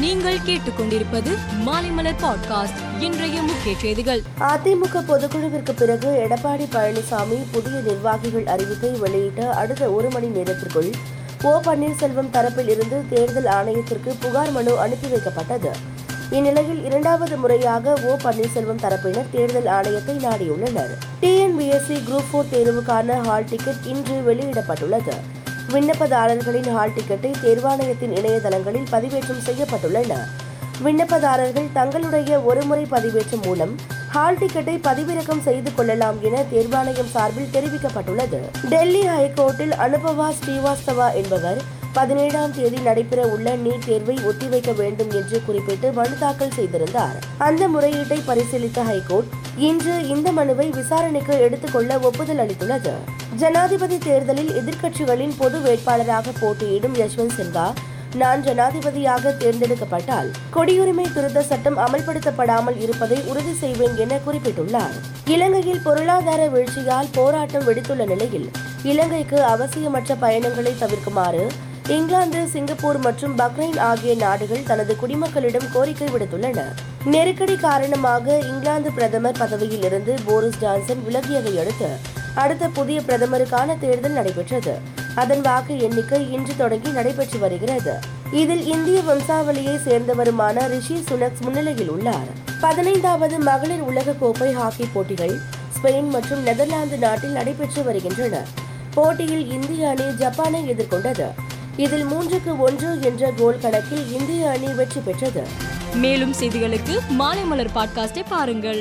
நீங்கள் கேட்டுக்கொண்டிருப்பது மாலைமலர் பாட்காஸ்ட் இன்றைய முக்கிய செய்திகள். அதிமுக பொதுக்குழுவிற்கு பிறகு எடப்பாடி பழனிசாமி புதிய நிர்வாகிகள் அறிவிப்பை வெளியிட்ட அடுத்த ஒரு மணி நேரத்திற்குள் ஓ பன்னீர்செல்வம் தரப்பில் இருந்து தேர்தல் ஆணையத்திற்கு புகார் மனு அனுப்பி வைக்கப்பட்டது. இந்நிலையில் இரண்டாவது முறையாக ஓ பன்னீர்செல்வம் தரப்பினர் தேர்தல் ஆணையத்தை நாடியுள்ளனர். டிஎன்பிஎஸ்சி குரூப் போர் தேர்வுக்கான ஹால் டிக்கெட் இன்று வெளியிடப்பட்டுள்ளது. விண்ணப்பதாரர்களின் ஹால் டிக்கெட்டை தேர்வாணையத்தின் இணையதளங்களில் பதிவேற்றம் செய்யப்பட்டுள்ளன. விண்ணப்பதாரர்கள் தங்களுடைய ஒருமுறை பதிவேற்றம் மூலம் ஹால் டிக்கெட்டை பதிவிறக்கம் செய்து கொள்ளலாம் என தேர்வாணையம் சார்பில் தெரிவிக்கப்பட்டுள்ளது. டெல்லி ஹைகோர்ட்டில் அனுபவா ஸ்ரீவாஸ்தவா என்பவர் பதினேழாம் தேதி நடைபெற உள்ள நீட் தேர்வை ஒத்திவைக்க வேண்டும் என்று குறிப்பிட்டு மனு தாக்கல் செய்திருந்தார். அந்த முறையீட்டை பரிசீலித்த ஹைகோர்ட் இன்று இந்த மனுவை விசாரணைக்கு எடுத்துக்கொள்ள ஒப்புதல் அளித்துள்ளது. ஜனாதிபதி தேர்தலில் எதிர்க்கட்சிகளின் பொது வேட்பாளராக போட்டியிடும் யஷ்வந்த் சின்ஹா நான் ஜனாதிபதியாக தேர்ந்தெடுக்கப்பட்டால் குடியுரிமை திருத்த சட்டம் அமல்படுத்தப்படாமல் இருப்பதை உறுதி செய்வேன் என குறிப்பிட்டுள்ளார். இலங்கையில் பொருளாதார வீழ்ச்சியால் போராட்டம் வெடித்துள்ள நிலையில் இலங்கைக்கு அவசியமற்ற பயணங்களை தவிர்க்குமாறு இங்கிலாந்து சிங்கப்பூர் மற்றும் பக்ரைன் ஆகிய நாடுகள் தனது குடிமக்களிடம் கோரிக்கை விடுத்துள்ளன. நெருக்கடி காரணமாக இங்கிலாந்து பிரதமர் பதவியில் இருந்து போரிஸ் ஜான்சன் விலகியதை அடுத்து அடுத்த புதிய பிரதமருக்கான தேர்தல் நடைபெற்றது. அதன் வாக்கு எண்ணிக்கை இன்று தொடங்கி நடைபெற்று வருகிறது. இதில் இந்திய வம்சாவளியை சேர்ந்தவருமான ரிஷி சுனக்ஸ் முன்னிலையில் உள்ளார். பதினைந்தாவது மகளிர் உலக கோப்பை ஹாக்கி போட்டிகள் ஸ்பெயின் மற்றும் நெதர்லாந்து நாட்டில் நடைபெற்று வருகின்றன. போட்டியில் இந்திய அணி ஜப்பானை எதிர்கொண்டது. இதில் மூன்றுக்கு ஒன்று என்ற கோல் கணக்கில் இந்திய அணி வெற்றி பெற்றது. மேலும் செய்திகளுக்கு மாலைமலர் பாட்காஸ்டை பாருங்கள்.